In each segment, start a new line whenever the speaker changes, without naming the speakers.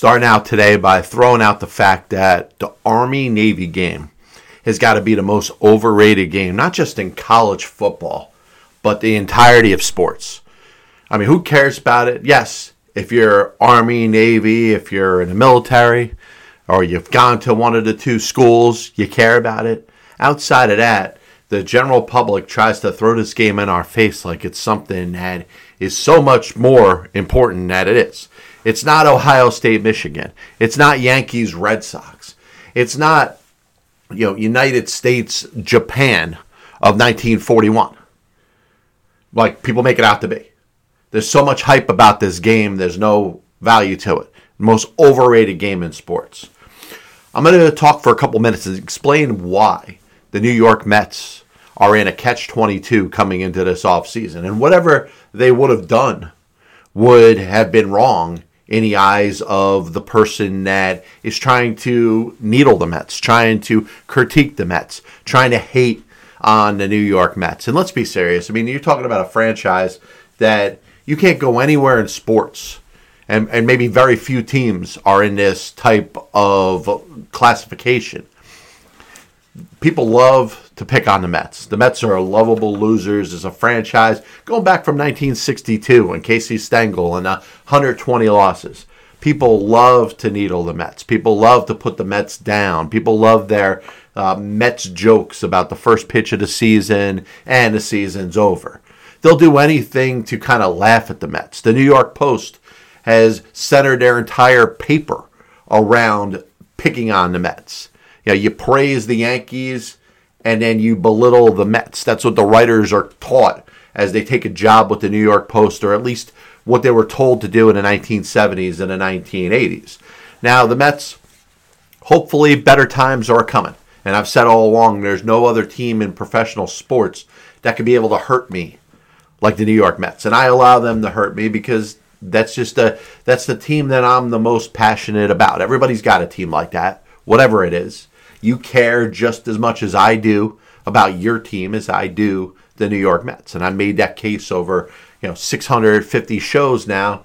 Starting out today by throwing out the fact that the Army Navy game has got to be the most overrated game, not just in college football, but the entirety of sports. I mean, who cares about it? Yes, if you're Army, Navy, if you're in the military, or you've gone to one of the two schools, you care about it. Outside of that, the general public tries to throw this game in our face like it's something that is so much more important than it is. It's not Ohio State, Michigan. It's not Yankees, Red Sox. It's not you know United States, Japan of 1941. Like people make it out to be. There's so much hype about this game. There's no value to it. Most overrated game in sports. I'm going to talk for a couple minutes and explain why the New York Mets are in a catch 22 coming into this offseason. And whatever they would have done would have been wrong in the eyes of the person that is trying to needle the Mets, trying to critique the Mets, trying to hate on the New York Mets. And let's be serious. I mean, you're talking about a franchise that you can't go anywhere in sports. And, and maybe very few teams are in this type of classification. People love to pick on the Mets. The Mets are a lovable losers as a franchise going back from 1962 and Casey Stengel and 120 losses. People love to needle the Mets. People love to put the Mets down. People love their uh, Mets jokes about the first pitch of the season and the season's over. They'll do anything to kind of laugh at the Mets. The New York Post has centered their entire paper around picking on the Mets. You know, you praise the Yankees and then you belittle the Mets. That's what the writers are taught as they take a job with the New York Post, or at least what they were told to do in the 1970s and the 1980s. Now, the Mets, hopefully, better times are coming. And I've said all along, there's no other team in professional sports that could be able to hurt me like the New York Mets. And I allow them to hurt me because that's just a that's the team that I'm the most passionate about. Everybody's got a team like that, whatever it is. You care just as much as I do about your team as I do the New York Mets. And I made that case over, you know, 650 shows now.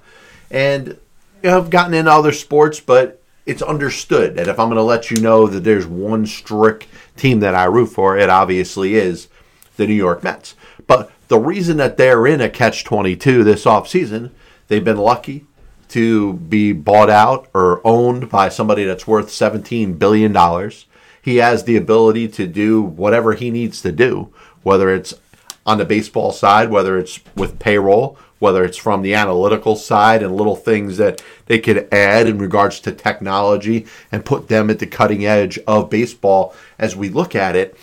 And you know, I've gotten into other sports, but it's understood that if I'm going to let you know that there's one strict team that I root for, it obviously is the New York Mets. But the reason that they're in a catch 22 this offseason, they've been lucky to be bought out or owned by somebody that's worth $17 billion. He has the ability to do whatever he needs to do, whether it's on the baseball side, whether it's with payroll, whether it's from the analytical side and little things that they could add in regards to technology and put them at the cutting edge of baseball as we look at it.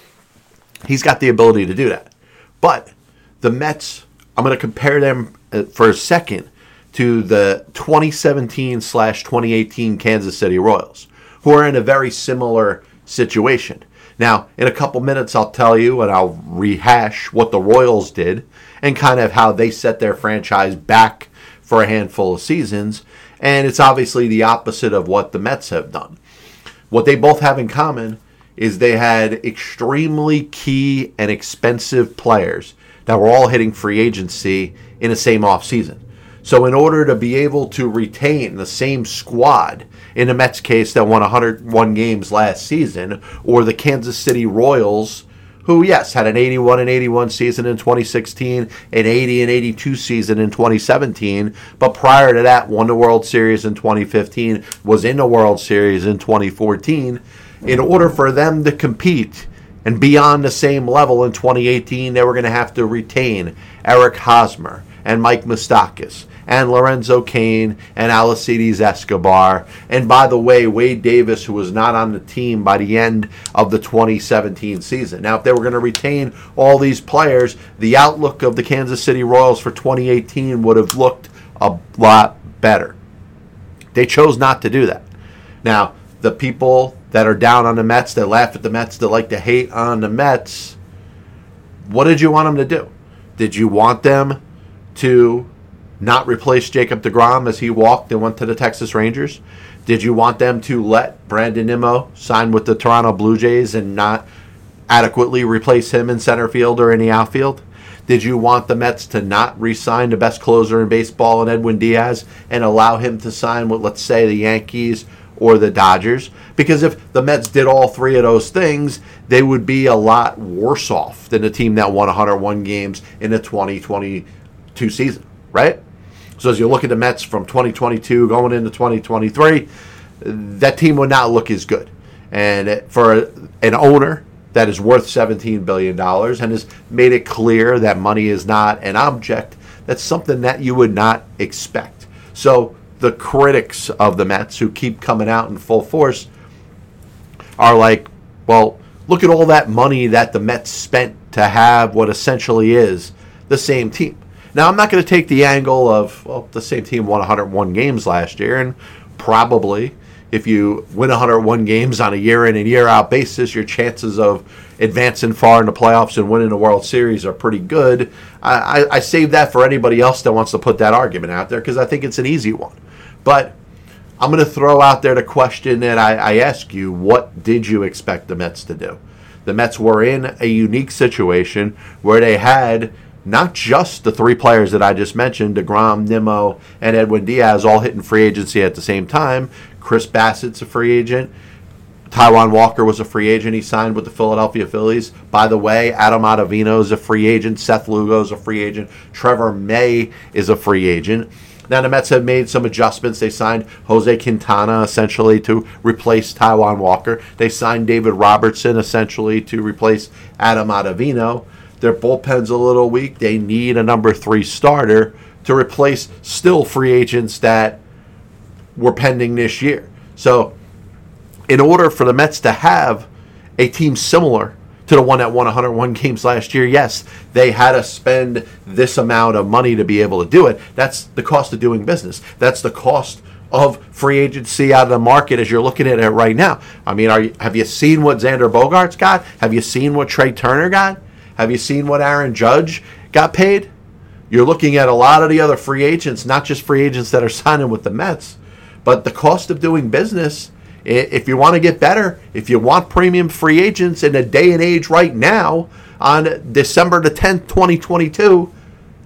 He's got the ability to do that. But the Mets, I'm going to compare them uh, for a second to the 2017 slash 2018 Kansas City Royals, who are in a very similar situation. Now, in a couple minutes, I'll tell you and I'll rehash what the Royals did and kind of how they set their franchise back for a handful of seasons. And it's obviously the opposite of what the Mets have done. What they both have in common is they had extremely key and expensive players that were all hitting free agency in the same offseason. So, in order to be able to retain the same squad, in the Mets case that won 101 games last season, or the Kansas City Royals, who, yes, had an 81 and 81 season in 2016, an 80 and 82 season in 2017, but prior to that, won the World Series in 2015, was in the World Series in 2014. In order for them to compete, and be on the same level in 2018, they were going to have to retain Eric Hosmer and Mike Moustakas and Lorenzo Cain and Alcides Escobar. And by the way, Wade Davis, who was not on the team by the end of the 2017 season. Now, if they were going to retain all these players, the outlook of the Kansas City Royals for 2018 would have looked a lot better. They chose not to do that. Now, the people that are down on the Mets, that laugh at the Mets, that like to hate on the Mets, what did you want them to do? Did you want them to not replace Jacob DeGrom as he walked and went to the Texas Rangers? Did you want them to let Brandon Nimmo sign with the Toronto Blue Jays and not adequately replace him in center field or in the outfield? Did you want the Mets to not re sign the best closer in baseball in Edwin Diaz and allow him to sign with, let's say, the Yankees or the Dodgers? Because if the Mets did all three of those things, they would be a lot worse off than the team that won 101 games in the 2022 season, right? So as you look at the Mets from 2022 going into 2023, that team would not look as good. And for an owner that is worth $17 billion and has made it clear that money is not an object, that's something that you would not expect. So the critics of the Mets who keep coming out in full force are like, well, look at all that money that the Mets spent to have what essentially is the same team. Now, I'm not going to take the angle of, well, the same team won 101 games last year, and probably if you win 101 games on a year in and year out basis, your chances of advancing far in the playoffs and winning the World Series are pretty good. I, I, I save that for anybody else that wants to put that argument out there because I think it's an easy one. But I'm going to throw out there the question that I, I ask you what did you expect the Mets to do? The Mets were in a unique situation where they had not just the three players that I just mentioned, DeGrom, Nimmo, and Edwin Diaz, all hitting free agency at the same time. Chris Bassitt's a free agent. Taijuan Walker was a free agent. He signed with the Philadelphia Phillies. By the way, Adam Ottavino is a free agent. Seth Lugo is a free agent. Trevor May is a free agent. Now the Mets have made some adjustments. They signed Jose Quintana essentially to replace Taijuan Walker. They signed David Robertson essentially to replace Adam Ottavino. Their bullpen's a little weak. They need a number three starter to replace still free agents that were pending this year. So, in order for the Mets to have a team similar to the one that won 101 games last year, yes, they had to spend this amount of money to be able to do it. That's the cost of doing business. That's the cost of free agency out of the market as you're looking at it right now. I mean, are you, have you seen what Xander Bogaerts got? Have you seen what Trea Turner got? Have you seen what Aaron Judge got paid? You're looking at a lot of the other free agents, not just free agents that are signing with the Mets, but the cost of doing business. If you want to get better, if you want premium free agents in a day and age right now, on December the 10th, 2022,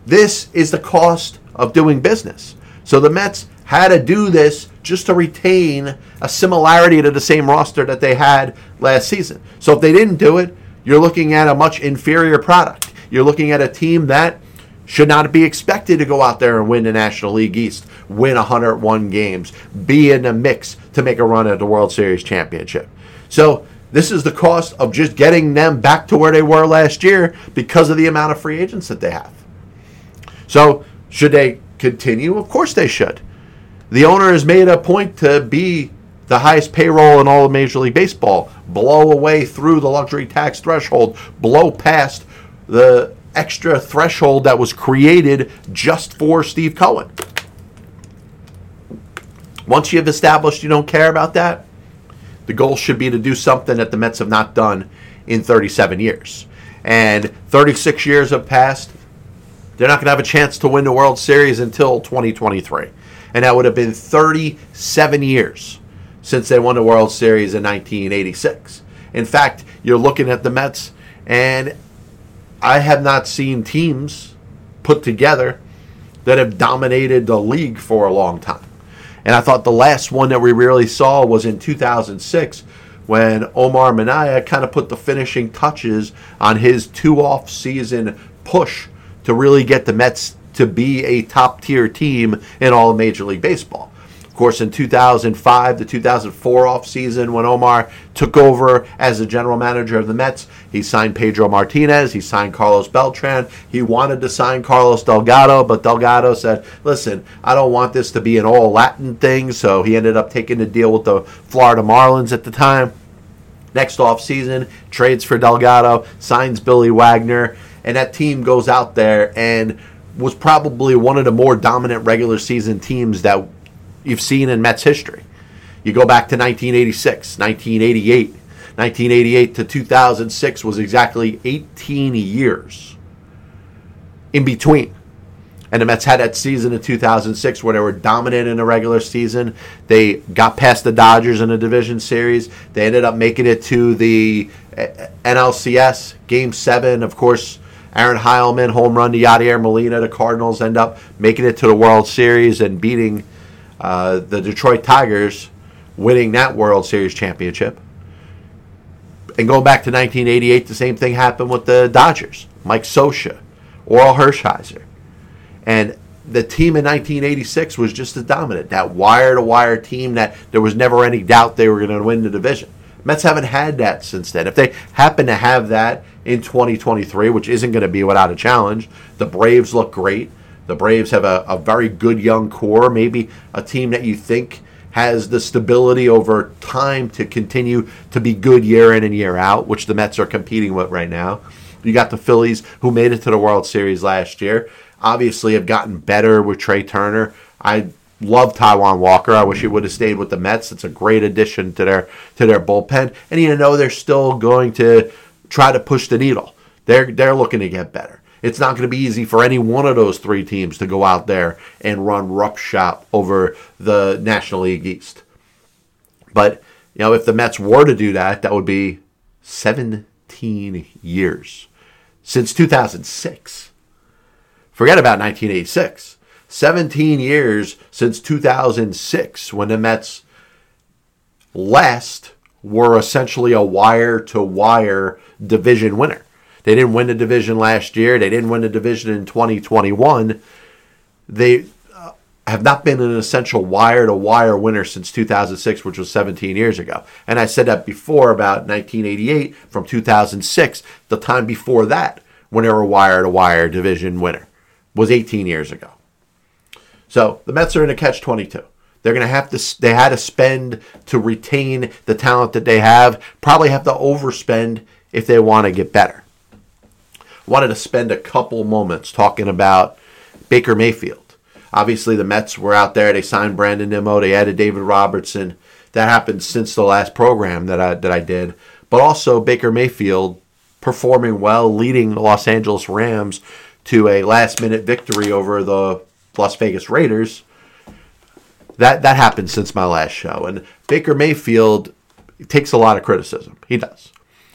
this is the cost of doing business. So the Mets had to do this just to retain a similarity to the same roster that they had last season. So if they didn't do it, you're looking at a much inferior product. You're looking at a team that should not be expected to go out there and win the National League East, win 101 games, be in the mix to make a run at the World Series championship. So, this is the cost of just getting them back to where they were last year because of the amount of free agents that they have. So, should they continue? Of course they should. The owner has made a point to be the highest payroll in all of Major League Baseball, blow away through the luxury tax threshold, blow past the extra threshold that was created just for Steve Cohen. Once you've established you don't care about that, the goal should be to do something that the Mets have not done in 37 years. And 36 years have passed. They're not going to have a chance to win the World Series until 2023. And that would have been 37 years since they won the World Series in 1986. In fact, you're looking at the Mets, and I have not seen teams put together that have dominated the league for a long time. And I thought the last one that we really saw was in 2006 when Omar Minaya kind of put the finishing touches on his two off season push to really get the Mets to be a top tier team in all of Major League Baseball course, in 2005 to 2004 offseason, when Omar took over as the general manager of the Mets, he signed Pedro Martinez, he signed Carlos Beltran. He wanted to sign Carlos Delgado, but Delgado said, Listen, I don't want this to be an all Latin thing. So he ended up taking the deal with the Florida Marlins at the time. Next offseason, trades for Delgado, signs Billy Wagner, and that team goes out there and was probably one of the more dominant regular season teams that you've seen in Mets history. You go back to 1986, 1988. 1988 to 2006 was exactly 18 years in between. And the Mets had that season in 2006 where they were dominant in the regular season. They got past the Dodgers in the division series. They ended up making it to the uh, NLCS Game Seven. Of course, Aaron Heilman home run to Yadier Molina. The Cardinals end up making it to the World Series and beating uh, the Detroit Tigers, winning that World Series championship. And going back to 1988, the same thing happened with the Dodgers. Mike Scioscia, Orel Hershiser. And the team in 1986 was just as dominant. That wire to wire team that there was never any doubt they were going to win the division. Mets haven't had that since then. If they happen to have that in 2023, which isn't going to be without a challenge, the Braves look great. The Braves have a, a very good young core, maybe a team that you think has the stability over time to continue to be good year in and year out, which the Mets are competing with right now. You got the Phillies, who made it to the World Series last year. Obviously, have gotten better with Trea Turner. I love Taijuan Walker. I wish he would have stayed with the Mets. It's a great addition to their to their bullpen, and you know they're still going to try to push the needle. They're they're looking to get better. It's not going to be easy for any one of those three teams to go out there and run roughshod over the National League East. But you know, if the Mets were to do that, that would be 17 years since 2006. Forget about 1986. 17 years since 2006 when the Mets last were essentially a wire to wire division winner. They didn't win the division last year. They didn't win the division in 2021. They uh, have not been an essential wire to wire winner since 2006, which was 17 years ago. And I said that before about 1988 from 2006. The time before that, when they were wire to wire division winner, was 18 years ago. So the Mets are in a catch 22. They're going to have to, they had to spend to retain the talent that they have, probably have to overspend if they want to get better wanted to spend a couple moments talking about Baker Mayfield. Obviously, the Mets were out there. They signed Brandon Nimmo. They added David Robertson. That happened since the last program that I that I did. But also Baker Mayfield performing well, leading the Los Angeles Rams to a last minute victory over the Las Vegas Raiders. That that happened since my last show. And Baker Mayfield takes a lot of criticism. He does.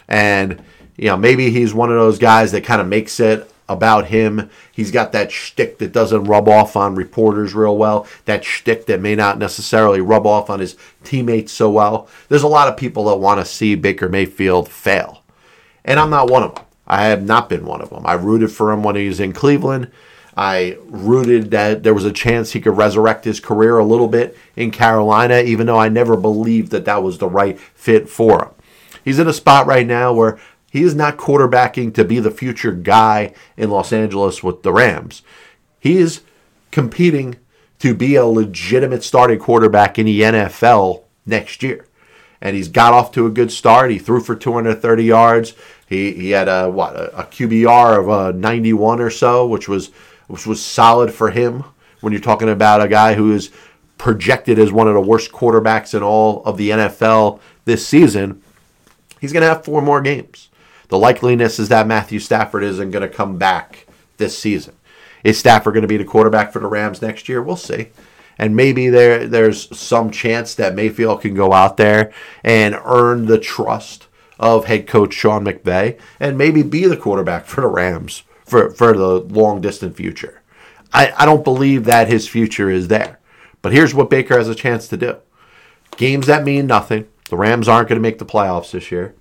And you know, maybe he's one of those guys that kind of makes it about him. He's got that shtick that doesn't rub off on reporters real well. That shtick that may not necessarily rub off on his teammates so well. There's a lot of people that want to see Baker Mayfield fail, and I'm not one of them. I have not been one of them. I rooted for him when he was in Cleveland. I rooted that there was a chance he could resurrect his career a little bit in Carolina, even though I never believed that that was the right fit for him. He's in a spot right now where he is not quarterbacking to be the future guy in Los Angeles with the Rams. He is competing to be a legitimate starting quarterback in the NFL next year. And he's got off to a good start. He threw for 230 yards. He, he had a what a, QBR of a 91 or so, which was which was solid for him. When you're talking about a guy who is projected as one of the worst quarterbacks in all of the NFL this season, he's going to have four more games. The likeliness is that Matthew Stafford isn't going to come back this season. Is Stafford going to be the quarterback for the Rams next year? We'll see. And maybe there there's some chance that Mayfield can go out there and earn the trust of head coach Sean McVay and maybe be the quarterback for the Rams for, for the long distant future. I, I don't believe that his future is there. But here's what Baker has a chance to do. Games that mean nothing. The Rams aren't going to make the playoffs this year.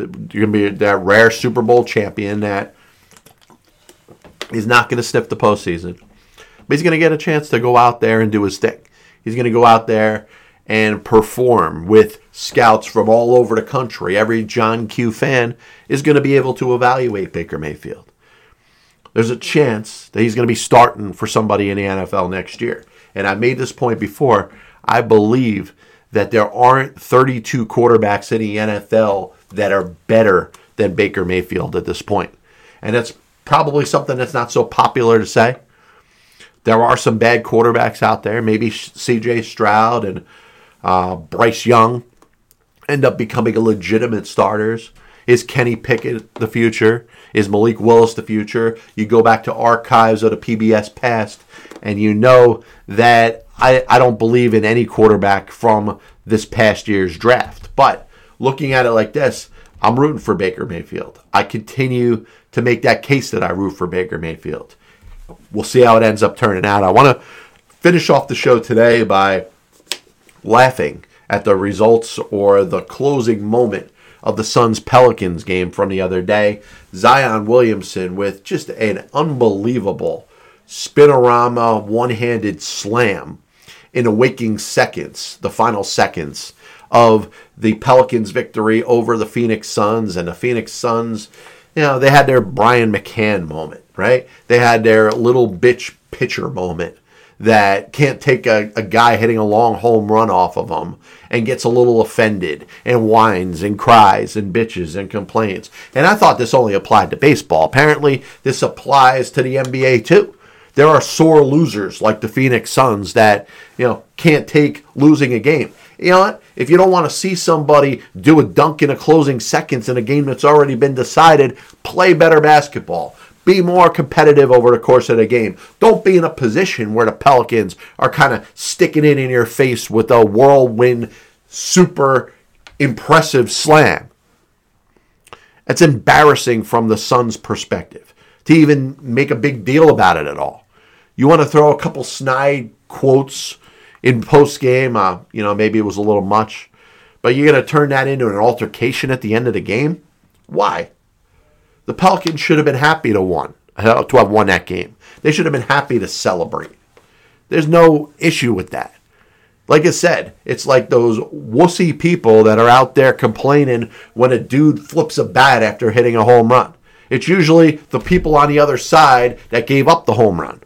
You're going to be that rare Super Bowl champion that he's not going to sniff the postseason. But he's going to get a chance to go out there and do his thing. He's going to go out there and perform with scouts from all over the country. Every John Q fan is going to be able to evaluate Baker Mayfield. There's a chance that he's going to be starting for somebody in the NFL next year. And I made this point before. I believe that there aren't 32 quarterbacks in the NFL that are better than Baker Mayfield at this point. And that's probably something that's not so popular to say. There are some bad quarterbacks out there. Maybe CJ Stroud and uh, Bryce Young end up becoming legitimate starters Is Kenny Pickett the future? Is Malik Willis the future? You go back to archives of the PBS past, and you know that I, I don't believe in any quarterback from this past year's draft. But looking at it like this, I'm rooting for Baker Mayfield. I continue to make that case that I root for Baker Mayfield. We'll see how it ends up turning out. I want to finish off the show today by laughing at the results or the closing moment of the Suns Pelicans game from the other day. Zion Williamson with just an unbelievable spinorama one handed slam in the waking seconds, the final seconds of the Pelicans' victory over the Phoenix Suns. And the Phoenix Suns, you know, they had their Brian McCann moment, right? They had their little bitch pitcher moment that can't take a, a guy hitting a long home run off of them and gets a little offended and whines and cries and bitches and complains. And I thought this only applied to baseball. Apparently, this applies to the NBA too. There are sore losers like the Phoenix Suns that, you know, can't take losing a game. You know what? If you don't want to see somebody do a dunk in a closing seconds in a game that's already been decided, play better basketball. Be more competitive over the course of the game. Don't be in a position where the Pelicans are kind of sticking it in your face with a whirlwind, super impressive slam. It's embarrassing from the Suns' perspective to even make a big deal about it at all. You want to throw a couple snide quotes in post game, uh, you know, maybe it was a little much, but you're going to turn that into an altercation at the end of the game? Why? The Pelicans should have been happy to won to have won that game. They should have been happy to celebrate. There's no issue with that. Like I said, it's like those wussy people that are out there complaining when a dude flips a bat after hitting a home run. It's usually the people on the other side that gave up the home run.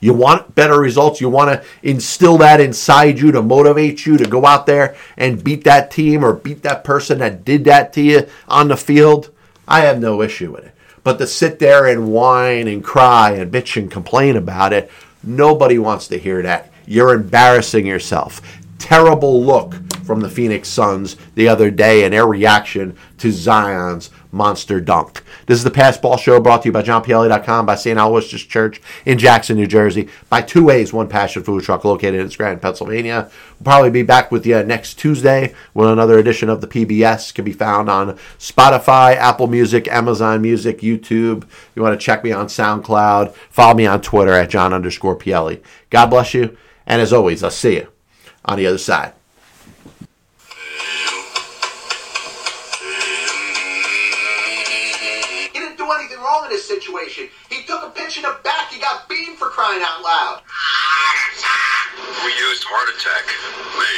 You want better results. You want to instill that inside you to motivate you to go out there and beat that team or beat that person that did that to you on the field. I have no issue with it. But to sit there and whine and cry and bitch and complain about it, nobody wants to hear that. You're embarrassing yourself. Terrible look from the Phoenix Suns the other day and their reaction to Zion's monster dunk. This is the Pass Ball Show brought to you by JohnPielli.com, by St. Aloysius Church in Jackson, New Jersey, by Two Ways, One Passion Food Truck located in Scranton, Pennsylvania. We'll probably be back with you next Tuesday when another edition of the PBS can be found on Spotify, Apple Music, Amazon Music, YouTube. You want to check me on SoundCloud, follow me on Twitter at John underscore Pielli. God bless you, and as always, I'll see you on the other side.
He took a pitch in the back. He got beamed for crying out loud.
We used heart attack. Me.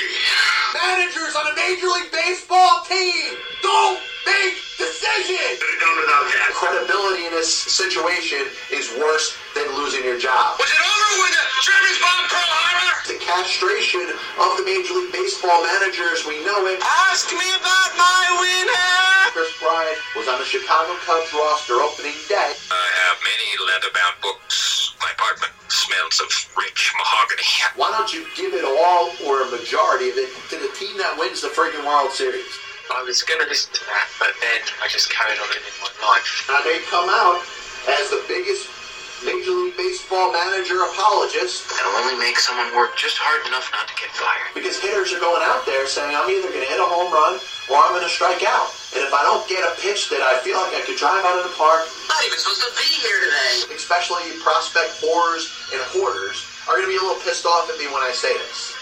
Managers on a Major League Baseball team don't make decisions.
Could have done without that.
Credibility in this situation is worse than losing your job.
Was it over when the Germans bombed Pearl Harbor?
The castration of the Major League Baseball managers, we know it.
Ask me about my winner.
Kris Bryant was on the Chicago Cubs roster opening day.
I have many leather-bound books. My apartment smells of rich mahogany.
Why don't you give it all or a majority of it to the team that wins the friggin' World Series?
I was going to listen to that, but then I just carried on living my life.
Now they come out as the biggest Major League Baseball manager apologist
It'll only make someone work just hard enough not to get fired.
because hitters are going out there saying, I'm either going to hit a home run or I'm going to strike out. And if I don't get a pitch that I feel like I could drive out of the park,
Not even supposed to be here today.
especially prospect whores and hoarders, are going to be a little pissed off at me when I say this.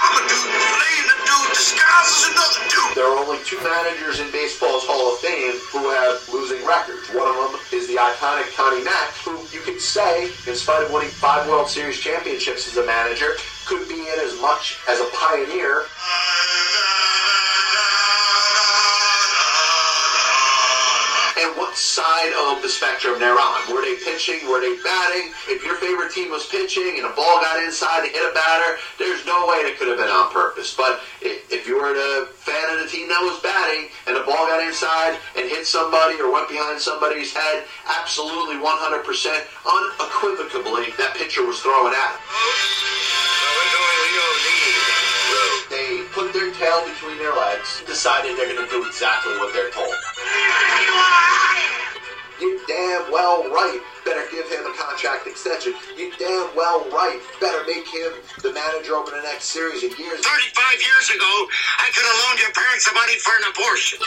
I'm a dude playing the dude disguised as another dude.
There are only two managers in baseball's Hall of Fame who have losing records. One of them is the iconic Connie Mack, who you could say, in spite of winning five World Series championships as a manager, could be in as much as a pioneer. And what side of the spectrum they're on? Were they pitching? Were they batting? If your favorite team was pitching and a ball got inside and hit a batter, there's no way it could have been on purpose. But if you were a fan of the team that was batting and the ball got inside and hit somebody or went behind somebody's head, absolutely 100% unequivocally that pitcher was throwing at. They put their
tail between their legs, decided they're going to do exactly what they're told. You damn well right better give him a contract extension. You damn well right better make him the manager over the next series of years.
35 years ago, I could have loaned your parents the money for an abortion.